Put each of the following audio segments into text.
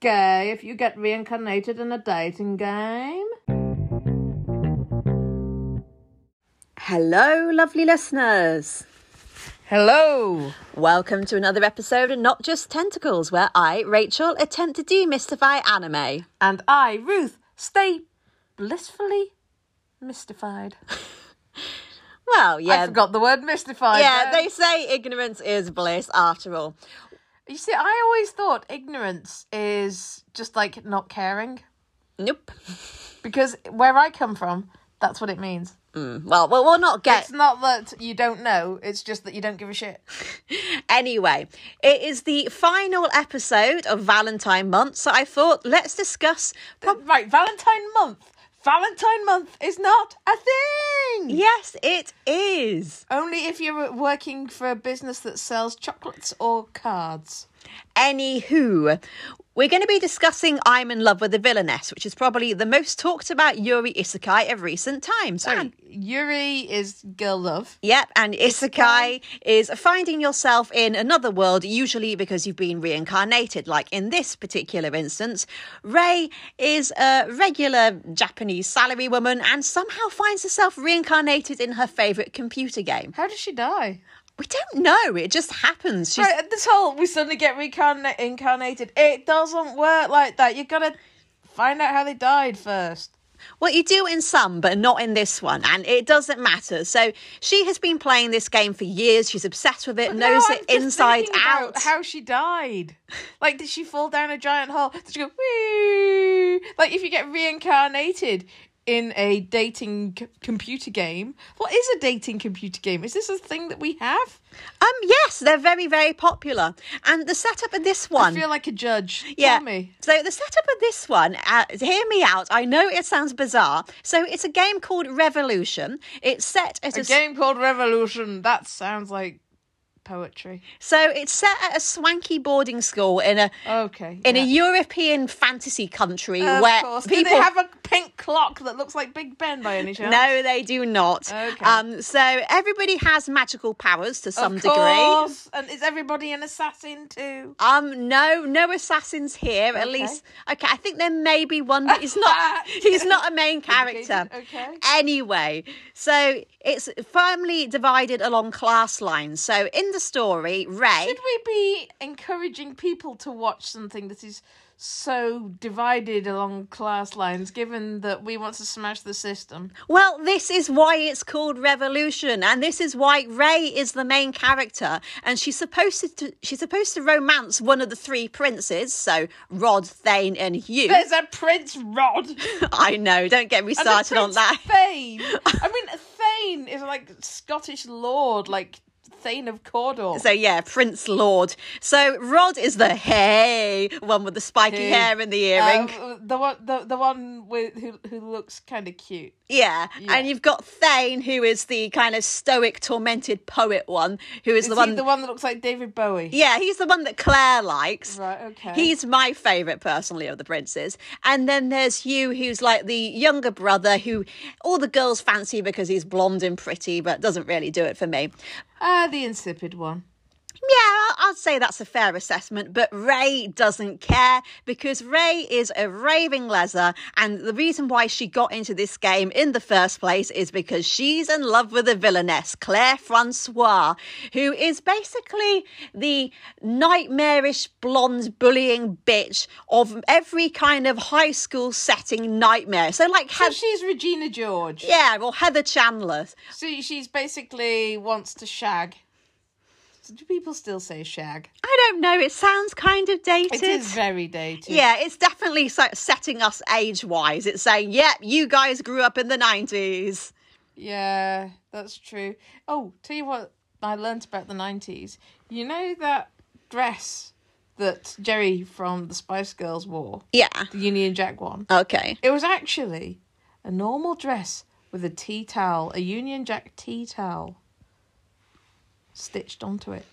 gay if you get reincarnated in a dating game? Hello, lovely listeners. Hello. Welcome to another episode of Not Just Tentacles, where I, Rachael, attempt to demystify anime. And I, Ruth, stay blissfully mystified. Well, yeah. I forgot the word mystified. Yeah, there. they say ignorance is bliss after all. You see, I always thought ignorance is just like not caring. Nope. Because where I come from, that's what it means. Mm, well, well, we'll not get. It's not that you don't know, it's just that you don't give a shit. Anyway, it is the final episode of Valentine month, so I thought let's discuss. Right, Valentine month. Valentine month is not a thing. yes, it is. Only if you're working for a business that sells chocolates or cards. Anywho, we're going to be discussing I'm in Love with the Villainess, which is probably the most talked about Yuri Isekai of recent times. And- Yuri is girl love. Yep, and isekai is finding yourself in another world, usually because you've been reincarnated. Like in this particular instance, Rae is a regular Japanese salary woman and somehow finds herself reincarnated in her favourite computer game. How does she die? We don't know, it just happens. She's, Right, this whole we suddenly get reincarnated. It doesn't work like that. You gotta find out how they died first. Well, you do in some, but not in this one, and it doesn't matter. So she has been playing this game for years. She's obsessed with it, knows No, it inside out. How she died? Like, did she fall down a giant hole? Did she go? Wee? Like, if you get reincarnated in a dating c- computer game, what is a dating computer game? Is this a thing that we have? Um, yes, they're very, very popular, and the setup of this one. I feel like a judge. Yeah. Tell me. So the setup of this one, uh, hear me out. I know it sounds bizarre. So it's a game called Revolution. It's set at a game called Revolution. That sounds like poetry. so it's set at a swanky boarding school in a Okay. in yeah. a European fantasy country Of where course. people Do they have a pink clock that looks like Big Ben by any chance? No, they do not. Okay. Um, so everybody has magical powers to some of degree. And is everybody an assassin too? Um, no, no assassins here. At least, okay. I think there may be one, but he's not. he's not a main character. Okay. Anyway, so it's firmly divided along class lines. So in the story, Rae. Should we be encouraging people to watch something that is so divided along class lines, given that we want to smash the system? Well, this is why it's called Revolution, and this is why Rae is the main character, and she's supposed to she's supposed to romance one of the three princes, so Rod, Thane, and Yu. There's a Prince Rod. I know, don't get me started on that. Thane. I mean, Thane is like Scottish lord, like Thane of Cawdor. So yeah, Prince Lord. So Rod is the hey one with the spiky Hey. hair and the earring. Um, the one, the, the one with who who looks kind of cute. yeah. yeah. and you've got Thane, who is the kind of stoic, tormented poet one, who is, Is the he one. the one that looks like David Bowie? Yeah, he's the one that Claire likes. Right. Okay. He's my favourite personally of the princes. And then there's Yu, who's like the younger brother who all the girls fancy because he's blonde and pretty, but doesn't really do it for me. Ah the insipid one. Yeah, I'd say that's a fair assessment, but Rae doesn't care because Rae is a raving leather, and the reason why she got into this game in the first place is because she's in love with a villainess, Claire Francois, who is basically the nightmarish blonde bullying bitch of every kind of high school setting nightmare. So, like, So she's Regina George. yeah, or Heather Chandler. So she's basically wants to shag. Do people still say shag? I don't know, it sounds kind of dated. It is very dated. Yeah, it's definitely setting us age wise. It's saying, yep, you guys grew up in the 90s. Yeah, that's true. Oh, tell you what I learnt about the 90s. You know that dress that Geri from the Spice Girls wore? Yeah. The Union Jack one? Okay. It was actually a normal dress with a tea towel, a Union Jack tea towel stitched onto it.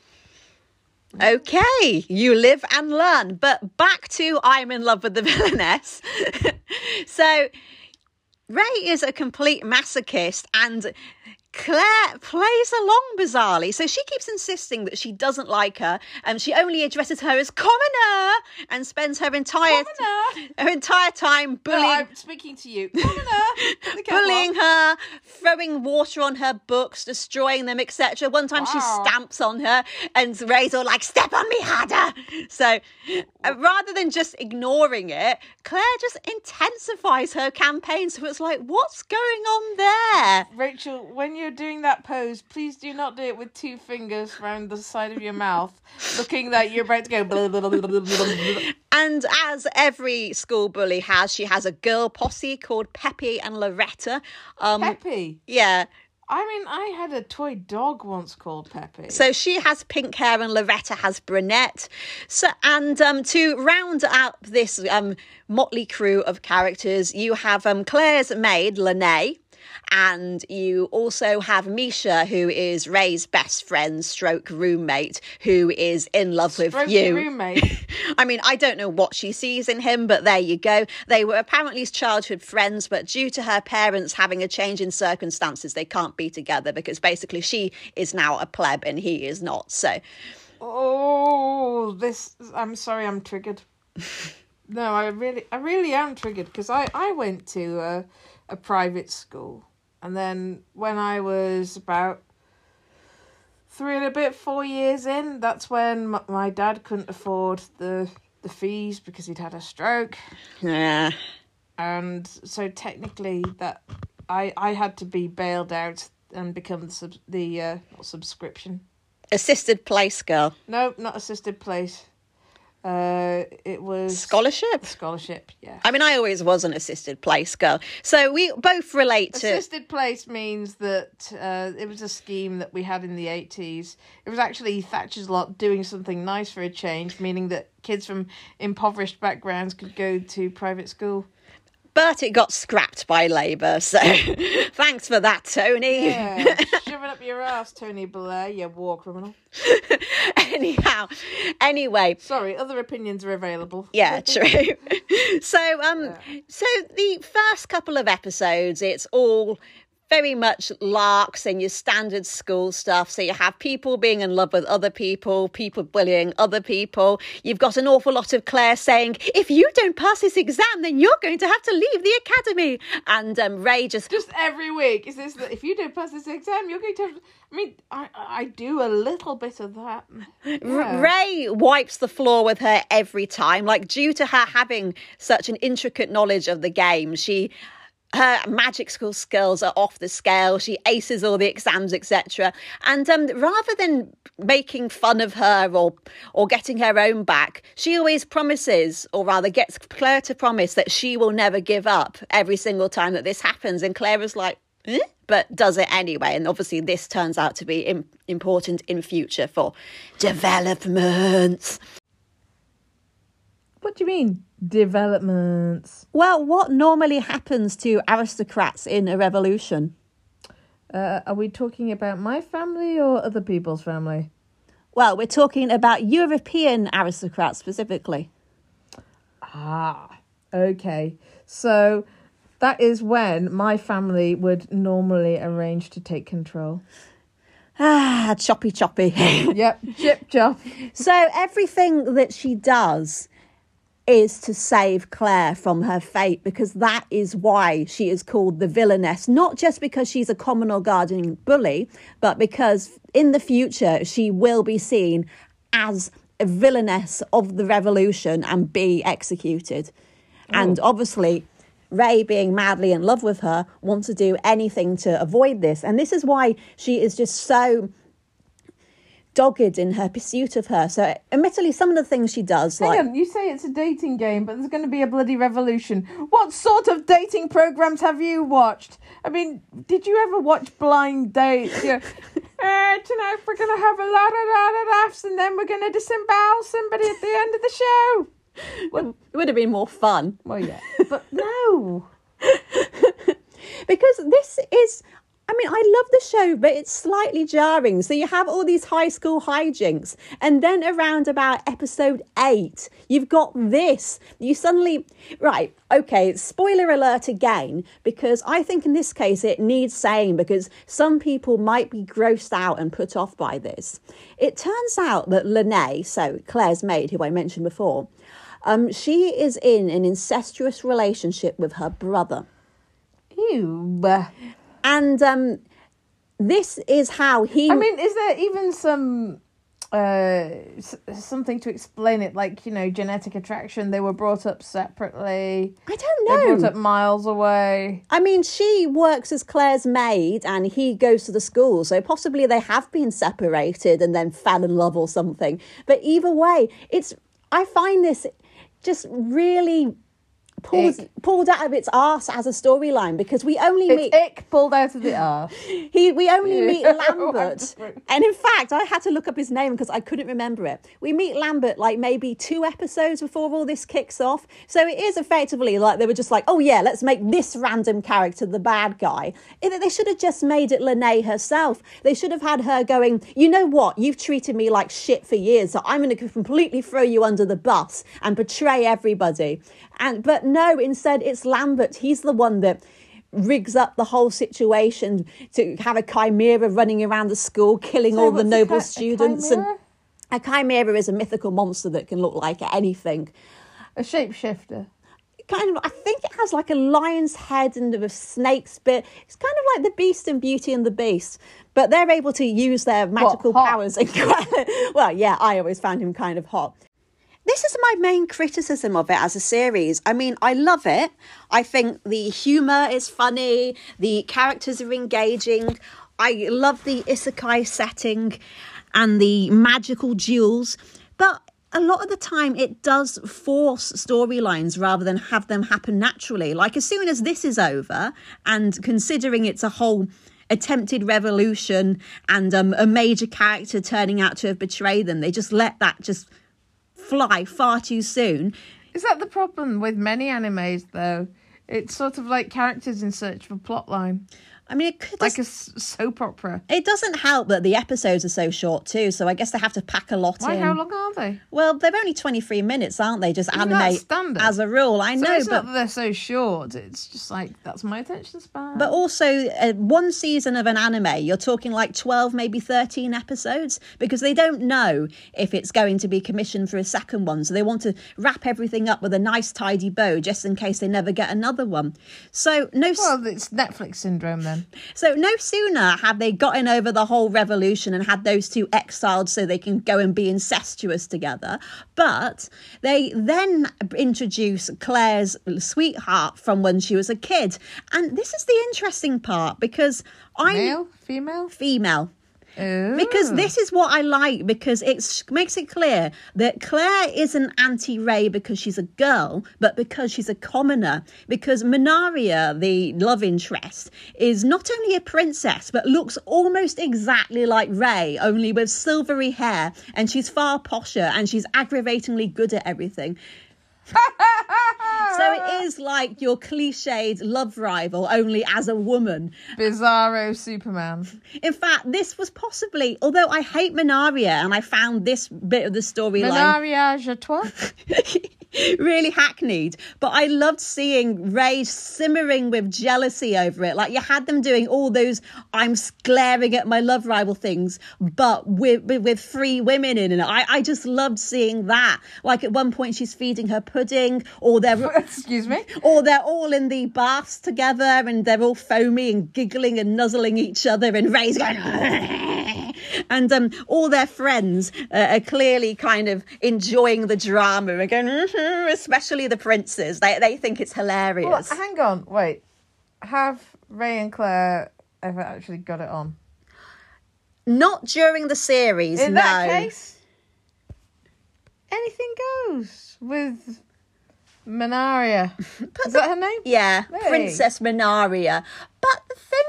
Okay, you live and learn. But back to I'm in love with the villainess. so, Rae is a complete masochist and Claire plays along bizarrely. So she keeps insisting that she doesn't like her and she only addresses her as commoner and spends her entire Commoner. her entire time No, bullying I'm speaking to you. Commoner. Bullying her, throwing water on her books, destroying them, etc. One time she stamps on her, and Rae's all like, "Step on me harder." So, uh, rather than just ignoring it, Claire just intensifies her campaign. So it's like, what's going on there? Rachael, when you're doing that pose, please do not do it with two fingers around the side of your mouth, looking like you're about to go. Blah, blah, blah. And as every school bully has, she has a girl posse called Peppy and Loretta. Um, Peppy. yeah. I mean, I had a toy dog once called Peppy. So she has pink hair and Loretta has brunette. So and um, to round out this um, motley crew of characters, you have um, Claire's maid Lene. And Yu also have Misha, who is Rae's best friend, stroke roommate, who is in love with you. roommate. I mean, I don't know what she sees in him, but there you go. They were apparently childhood friends, but due to her parents having a change in circumstances, they can't be together because basically she is now a pleb and he is not. So, Oh, this. I'm sorry, I'm triggered. No, I really, I really am triggered because I, I went to a, a private school, and then when I was about three and a bit, four years in, that's when m- my dad couldn't afford the the fees because he'd had a stroke, yeah. and so technically that I I had to be bailed out and become the sub, the uh, subscription. Assisted place girl. No, not assisted place. Uh, it was Scholarship. scholarship. Yeah. I mean, I always was an assisted place girl. So we both relate to. Assisted place means that uh, it was a scheme that we had in the eighties. It was actually Thatcher's lot doing something nice for a change, meaning that kids from impoverished backgrounds could go to private school. But it got scrapped by Labour. So thanks for that, Tony. Yeah, it up your ass, Tony Blair, you war criminal. Anyhow, anyway, Sorry, other opinions are available. Yeah, true. so, um, so the first couple of episodes, it's all very much larks and your standard school stuff. So you have people being in love with other people, people bullying other people. You've got an awful lot of Claire saying, "If you don't pass this exam, then you're going to have to leave the academy." And um, Rae just Just every week is this that if you don't pass this exam, you're going to. Have, I mean, I I do a little bit of that. Yeah. Rae wipes the floor with her every time. Like due to her having such an intricate knowledge of the game, she her magic school skills are off the scale. She aces all the exams, etc. And um, rather than making fun of her or or getting her own back, she always promises, or rather gets Claire to promise that she will never give up every single time that this happens. And Claire is like. "Eh?" But does it anyway, and obviously this turns out to be Im- important in future for developments. What do you mean developments? Well, what normally happens to aristocrats in a revolution? Uh, are we talking about my family or other people's family? Well, we're talking about European aristocrats specifically. Ah, okay. So that is when my family would normally arrange to take control. Ah, choppy choppy. Yep, chip chop. so everything that she does is to save Claire from her fate because that is why she is called the villainess. Not just because she's a common or guardian bully, but because in the future she will be seen as a villainess of the revolution and be executed. Oh. And obviously, Rae, being madly in love with her, wants to do anything to avoid this. And this is why she is just so dogged in her pursuit of her. So, admittedly, some of the things she does, like on, you say it's a dating game, but there's going to be a bloody revolution. What sort of dating programs have you watched? I mean, did you ever watch Blind Dates? You know, uh, tonight we're going to have a lot of, lot of laughs and then we're going to disembowel somebody at the end of the show. Well, it would have been more fun Well, yeah. But no. because this is I mean, I love the show, but it's slightly jarring. So you have all these high school hijinks, and then around about episode eight, you've got this. You suddenly, right, okay, spoiler alert again, because I think in this case it needs saying because some people might be grossed out and put off by this. It turns out that Lene, so Claire's maid, who I mentioned before, um, she is in an incestuous relationship with her brother. Ew. And um, this is how he. I mean, is there even some uh something to explain it like you know genetic attraction they were brought up separately I don't they know. brought up miles away I mean, she works as Claire's maid and he goes to the school. So possibly they have been separated and then fell in love or something. But either way, it's, I find this just really pulled, Ick. pulled out of its arse as a storyline because we only meet. ick pulled out of the arse He, we only meet Lambert, and in fact, I had to look up his name because I couldn't remember it. We meet Lambert like maybe two episodes before all this kicks off, so it is effectively like they were just like, "Oh yeah, let's make this random character the bad guy." They should have just made it Lene herself. They should have had her going, "You know what? You've treated me like shit for years, so I'm going to completely throw you under the bus and betray everybody." And but no, instead it's Lambert. He's the one that rigs up the whole situation to have a chimera running around the school, killing So all the noble a students. chimera? And a chimera is a mythical monster that can look like anything. a shapeshifter Kind of, I think it has like a lion's head and a snake's bit. It's kind of like the Beast and Beauty and the Beast, but they're able to use their magical hot? powers. And, well, yeah, I always found him kind of hot. This is my main criticism of it as a series. I mean, I love it. I think the humour is funny, the characters are engaging. I love the isekai setting and the magical jewels. But a lot of the time, it does force storylines rather than have them happen naturally. Like, as soon as this is over, and considering it's a whole attempted revolution and um, a major character turning out to have betrayed them, they just let that just fly far too soon. is that the problem with many animes though it's sort of like characters in search of a plot line I mean, it could like a s- soap opera It doesn't help that the episodes are so short too, so I guess they have to pack a lot in. why in. how long are they Well, they're only twenty three minutes, aren't they? Just Isn't anime standard? as a rule. I so know, it's but not that they're so short it's just like that's my attention span But also, uh, one season of an anime, you're talking like 12, maybe 13 episodes, because they don't know if it's going to be commissioned for a second one. So they want to wrap everything up with a nice, tidy bow just in case they never get another one. So, no, well it's netflix syndrome then so no sooner have they gotten over the whole revolution and had those two exiled so they can go and be incestuous together, but they then introduce Claire's sweetheart from when she was a kid. And this is the interesting part because I male? Female? Female Ooh. because oh. this is what I like because it makes it clear that Claire isn't anti Rae because she's a girl, but because she's a commoner. Because Manaria, the love interest, is not only a princess but looks almost exactly like Rae, only with silvery hair, and she's far posher and she's aggravatingly good at everything. So it is like your cliched love rival, only as a woman. bizarro superman In fact, this was possibly, although I hate Manaria and I found this bit of the storyline Menariage à trois really hackneyed, but I loved seeing Rae simmering with jealousy over it. Like you had them doing all those I'm glaring at my love rival things, but with with, with three women in it. I, I just loved seeing that. Like at one point she's feeding her pudding, or they're excuse me or they're all in the baths together and they're all foamy and giggling and nuzzling each other and Rae's going and um, all their friends uh, are clearly kind of enjoying the drama and going "Mhm," especially the princes they, they think it's Well, hilarious hang on, wait. Have Rae and Claire ever actually got it on? not during the series In no that case, anything goes with Minaria. Is that her name? yeah Hey. princess manaria but the thing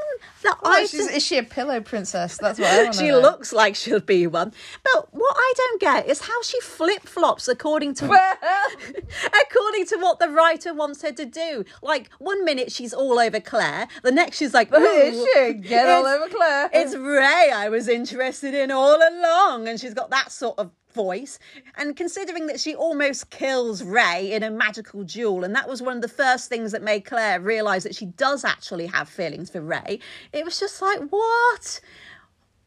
that Oh, i she's, just- is she a pillow princess? That's what I want to she know. looks like she'll be one. But what I don't get is how she flip flops according to according to what the writer wants her to do. Like one minute she's all over Claire, the next she's like, Who is "Ooh, she? Get all it's- over Claire. It's Rae I was interested in all along. And she's got that sort of voice. And considering that she almost kills Rae in a magical duel, and that was one of the first things that made Claire realise that she does actually have feelings for Rae, it was just like, what?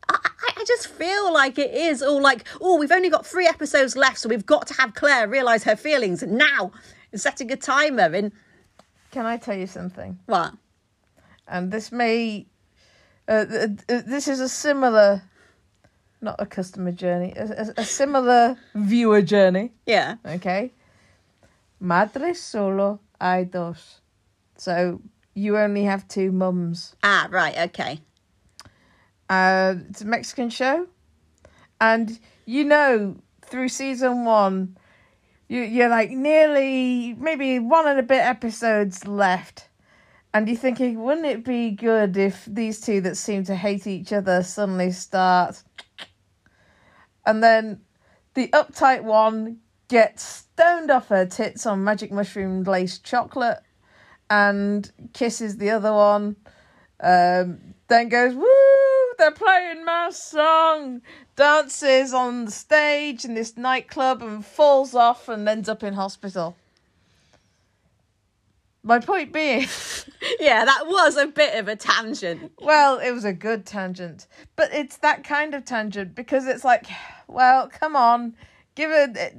I, I- just feel like it is all like, oh, we've only got three episodes left, so we've got to have Claire realise her feelings now. And setting a timer and Can I tell you something? what? And this may, uh, th- th- this is a similar, not a customer journey, a, a, a similar viewer journey. Yeah. Okay. Madre solo hay dos. So you only have two mums. Ah, right, okay. Uh, it's a Mexican show, and you know through season one, you you're like nearly maybe one and a bit episodes left, and you're thinking, wouldn't it be good if these two that seem to hate each other suddenly start, and then the uptight one gets stoned off her tits on magic mushroom laced chocolate, and kisses the other one. Um, then goes, woo, they're playing my song, dances on the stage in this nightclub and falls off and ends up in hospital. My point being, Yeah, that was a bit of a tangent. well, it was a good tangent, but it's that kind of tangent because it's like, well, come on, give it.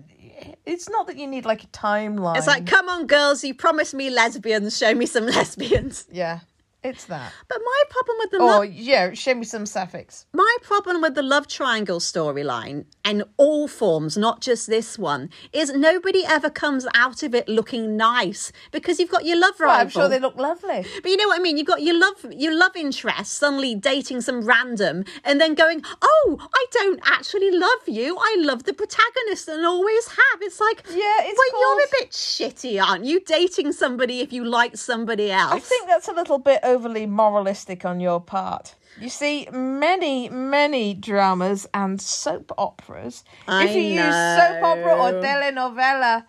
It's not that you need like a timeline. It's like, come on, girls, you promised me lesbians, show me some lesbians. yeah, it's that. But my problem with the oh, love, yeah, show me some sapphics. my problem with the love triangle storyline and all forms, not just this one, is nobody ever comes out of it looking nice because you've got your love Well, rival. I'm sure they look lovely. But you know what I mean? You've got your love your love interest suddenly dating some random and then going, Oh, I don't actually love you. I love the protagonist and always have. It's like Yeah, it's Well, you're a bit shitty, aren't you? Dating somebody if you like somebody else. I think that's a little bit overly moralistic on your part. You see, many, many dramas and soap operas, I if you use soap opera or telenovela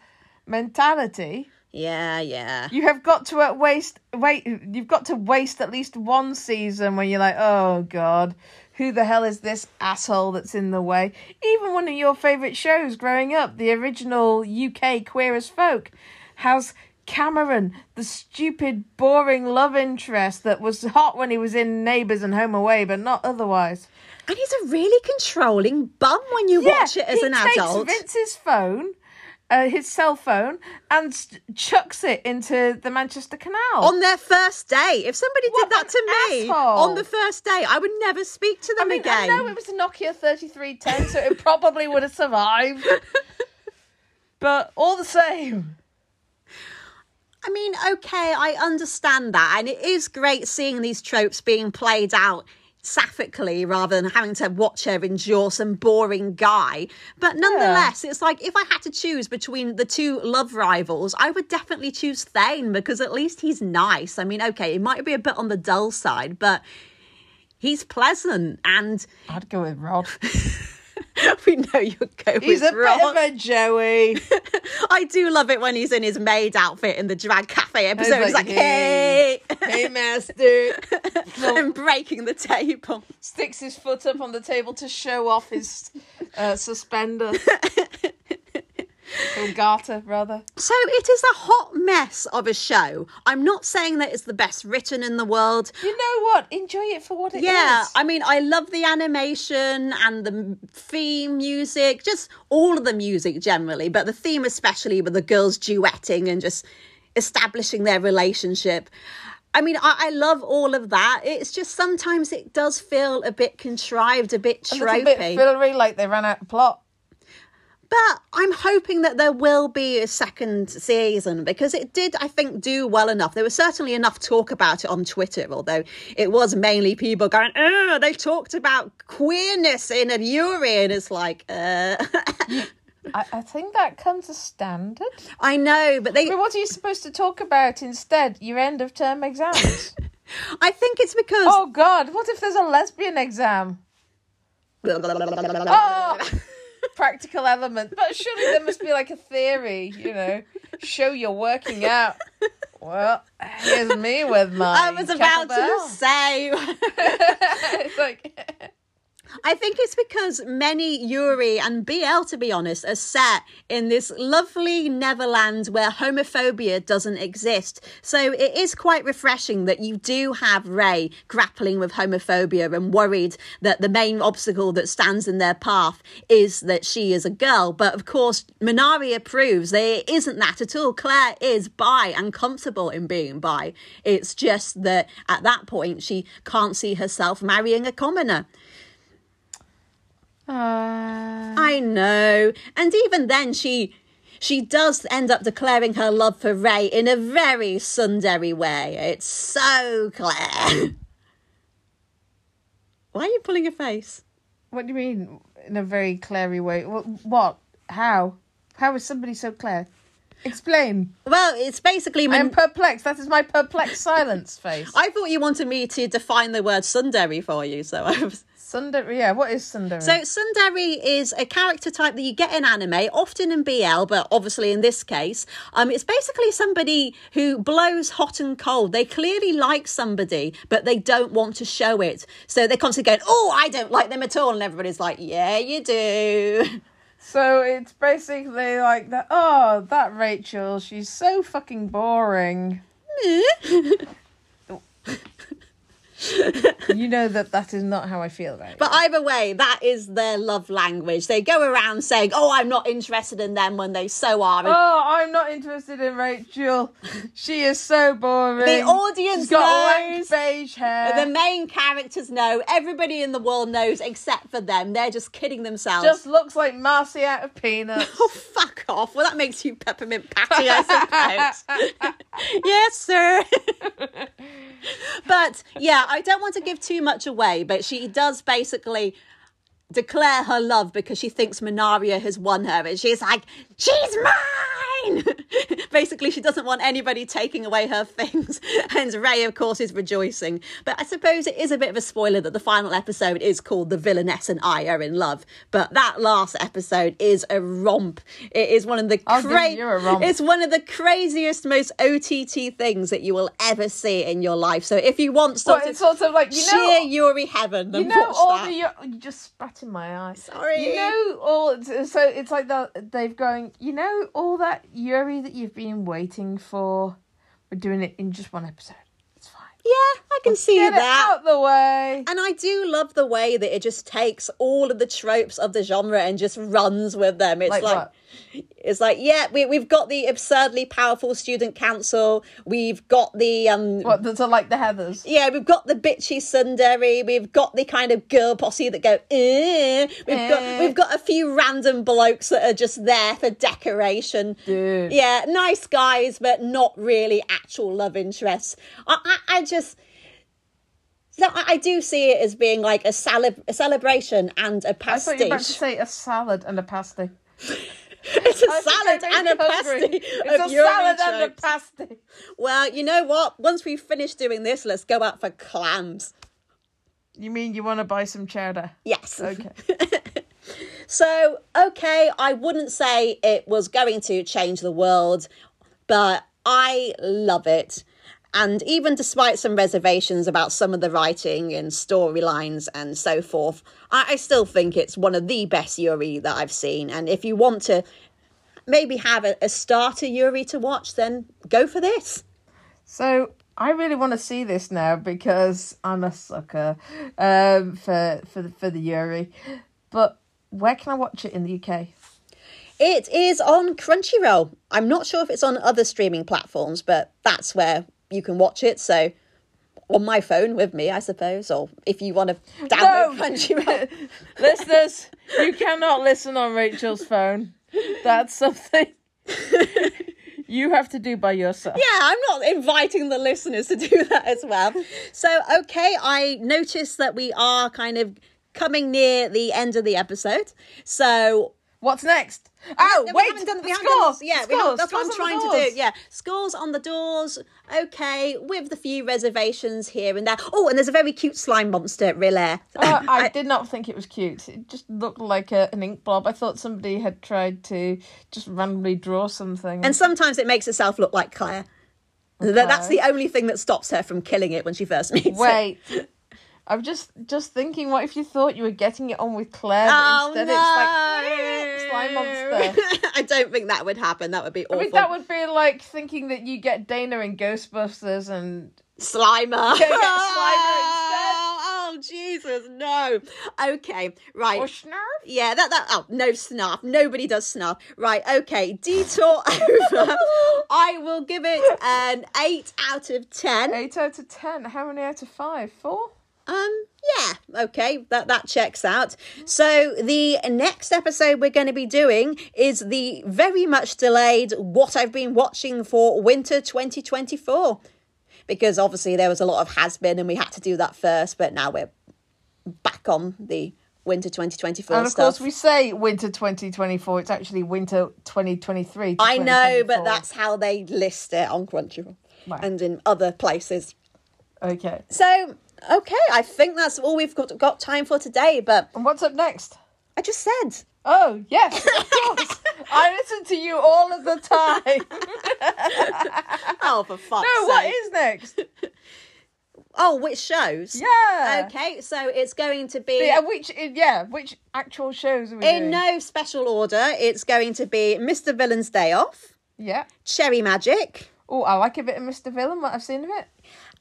mentality, Yeah, yeah. you have got to waste wait you've got to waste at least one season when you're like, oh god, who the hell is this asshole that's in the way? Even one of your favourite shows growing up, the original UK Queer as Folk, has Cameron, the stupid, boring love interest that was hot when he was in Neighbours and Home Away, but not otherwise. And he's a really controlling bum when you watch it as an adult. he takes. Vince's phone, uh, his cell phone, and st- chucks it into the Manchester Canal. on their first day. If somebody What did that to me asshole. on the first day, I would never speak to them I mean, again. I know it was a Nokia 3310, so it probably would have survived. but all the same, I mean, okay, I understand that. And it is great seeing these tropes being played out sapphically rather than having to watch her endure some boring guy. But nonetheless, it's like if I had to choose between the two love rivals, I would definitely choose Thane because at least he's nice. I mean, okay, it might be a bit on the dull side, but he's pleasant and I'd go with Rod. we know you're going He's a Ron. bit of a Joey. I do love it when he's in his maid outfit in the drag cafe episode. He's like, like, hey, hey, master. and breaking the table. Sticks his foot up on the table to show off his uh, suspender. Or garter, rather. So it is a hot mess of a show. I'm not saying that it's the best written in the world. You know what? Enjoy it for what it is. Yeah, I mean, I love the animation and the theme music, just all of the music generally, but the theme especially with the girls duetting and just establishing their relationship. I mean, I, I love all of that. It's just sometimes it does feel a bit contrived, a bit a little bit fillery, like they ran out of plot. But I'm hoping that there will be a second season because it did, I think, do well enough. There was certainly enough talk about it on Twitter, although it was mainly people going, oh, they talked about queerness in a Yuri. And it's like, uh, I, I think that comes as standard. I know, but they, But what are you supposed to talk about instead? Your end of term exams. I think it's because. oh God! What if there's a lesbian exam? Oh, practical element. But surely there must be like a theory, you know, show you're working out. Well, here's me with my. I was about to say. it's like I think it's because many Yuri and BL, to be honest, are set in this lovely Neverland where homophobia doesn't exist. So it is quite refreshing that you do have Rae grappling with homophobia and worried that the main obstacle that stands in their path is that she is a girl. But of course, Manaria proves it isn't that at all. Claire is bi and comfortable in being bi. It's just that at that point, she can't see herself marrying a commoner. Uh, I know. And even then she she does end up declaring her love for Rae in a very tsundere way. It's so Claire. Why are you pulling your face? what do you mean in a very clary way? What? what? How? How is somebody so clear? Explain. Well, it's basically I'm perplexed. That is my perplexed silence face. I thought you wanted me to define the word tsundere for you, so I was Tsundere. Yeah. What is Tsundere? So Tsundere is a character type that you get in anime, often in BL, but obviously in this case, um, it's basically somebody who blows hot and cold. They clearly like somebody, but they don't want to show it. So they're constantly going, "Oh, I don't like them at all," and everybody's like, "Yeah, you do." So it's basically like that. Oh, that Rachael, she's so fucking boring. you know that that is not how I feel about it. But either way, that is their love language. They go around saying, "Oh, I'm not interested in them," when they so are. And Oh, I'm not interested in Rachael. She is so boring. The audience She's got knows. beige hair. the main characters know. Everybody in the world knows, except for them. They're just kidding themselves. just looks like Marcy out of Peanuts. Oh, fuck off. Well, that makes you peppermint patty, I suppose. yes, sir. but yeah, I don't want to give too much away, but she does basically declare her love because she thinks Manaria has won her. And she's like, she's mine! Basically, she doesn't want anybody taking away her things. And Rae, of course, is rejoicing. But I suppose it is a bit of a spoiler that the final episode is called The Villainess and I Are in Love. But that last episode is a romp. It is one of the I'll give you a romp. It's one of the craziest, most OTT things that you will ever see in your life. So if you want sort it's of sort of like you know sheer Yuri heaven, you know all that. the you, you just spat in my eye. Sorry. You know all so it's like that they've going. You know all that Yuri that you've been waiting for. We're doing it in just one episode. It's fine. Yeah, I can see Get it that. out the way. And I do love the way that it just takes all of the tropes of the genre and just runs with them. It's Like like? It's like, yeah, we we've got the absurdly powerful student council. We've got the um What? That's like the Heathers. yeah, we've got the bitchy tsundere. We've got the kind of girl posse that go, eh. We've Eh. got we've got a few random blokes that are just there for decoration. Dude. Yeah, nice guys, but not really actual love interests. I, I, I just. So I, do see it as being like a, cele- a celebration and a I thought you were about to say a salad and a pasty. It's a I salad and a pasty It's a salad and a pasty. Well, you know what? Once we've finished doing this, let's go out for clams. You mean you want to buy some cheddar? Yes. Okay. So, okay, I wouldn't say it was going to change the world, but I love it. And even despite some reservations about some of the writing and storylines and so forth, I, I still think it's one of the best Yuri that I've seen. And if you want to maybe have a, a starter Yuri to watch, then go for this. So I really want to see this now because I'm a sucker um, for for the, for the Yuri. But where can I watch it in the UK? It is on Crunchyroll. I'm not sure if it's on other streaming platforms, but that's where you can watch it. So on my phone with me, I suppose, or if you want to download No! Crunchyroll. Listeners, you cannot listen on Rachael's phone. That's something you have to do by yourself. Yeah, I'm not inviting the listeners to do that as well. So, okay, I noticed that we are kind of coming near the end of the episode. So, What's next? Oh, No, wait. we haven't done, we the haven't done scores. Yeah, The we haven't- scores. that's what I'm trying to do. Yeah, scores on the doors. Okay, with the few reservations here and there. Oh, and there's a very cute slime monster, Rillair. Uh, I did not think it was cute. It just looked like a, an ink blob. I thought somebody had tried to just randomly draw something. and sometimes it makes itself look like Claire. That That's the only thing that stops her from killing it when she first meets it. I'm just just thinking, what if you thought you were getting it on with Claire, but Oh instead no! it's like slime monster. I don't think that would happen. That would be awful. I mean, that would be like thinking that you get Dana in Ghostbusters and Slimer. Yeah, Slimer instead. Oh, Jesus, no. Okay, right. or Snarf. Yeah, that that oh no snarf. Nobody does snarf. Right, okay. Detour over. I will give it an eight out of ten. Eight out of ten. How many out of five? Four. Um, yeah, okay, that that checks out. So the next episode we're going to be doing is the very much delayed what I've been watching for winter 2024. Because obviously there was a lot of has been and we had to do that first, but now we're back on the winter 2024 And of stuff. course, we say winter 2024. It's actually winter 2023. I know, but that's how they list it on Crunchyroll and in other places. okay. So, okay, I think that's all we've got, got time for today, but And what's up next? I just said. Oh yes, of course. I listen to you all of the time. Oh, for fuck's no, what sake. is next? Oh, which shows? Yeah. Okay, so it's going to be Yeah, which yeah, which actual shows are we in doing? no special order. It's going to be Mr. Villain's Day Off, Yeah. Cherry Magic, Oh, I like a bit of Mr. Villain. What I've seen of it.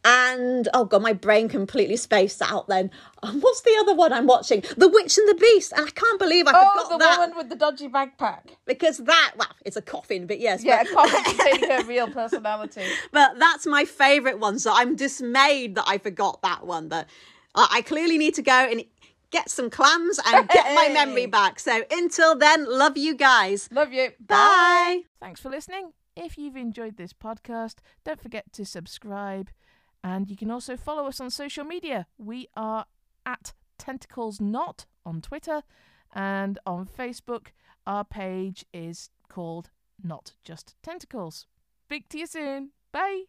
And oh god, my brain completely spaced out. Then Um, what's the other one I'm watching? The Witch and the Beast, and I can't believe I Oh, forgot the that woman with the dodgy backpack. because that well, it's a coffin, but yes, Yeah, but, copy containing her real personality. but that's my favourite one. So I'm dismayed that I forgot that one. That I I clearly need to go and get some clams and get my memory back. So until then, love you guys. Love you. Bye. Thanks for listening. If you've enjoyed this podcast, don't forget to subscribe. And you can also follow us on social media. We are at Tentacles Not on Twitter. And on Facebook, our page is called Not Just Tentacles. Speak to you soon. Bye.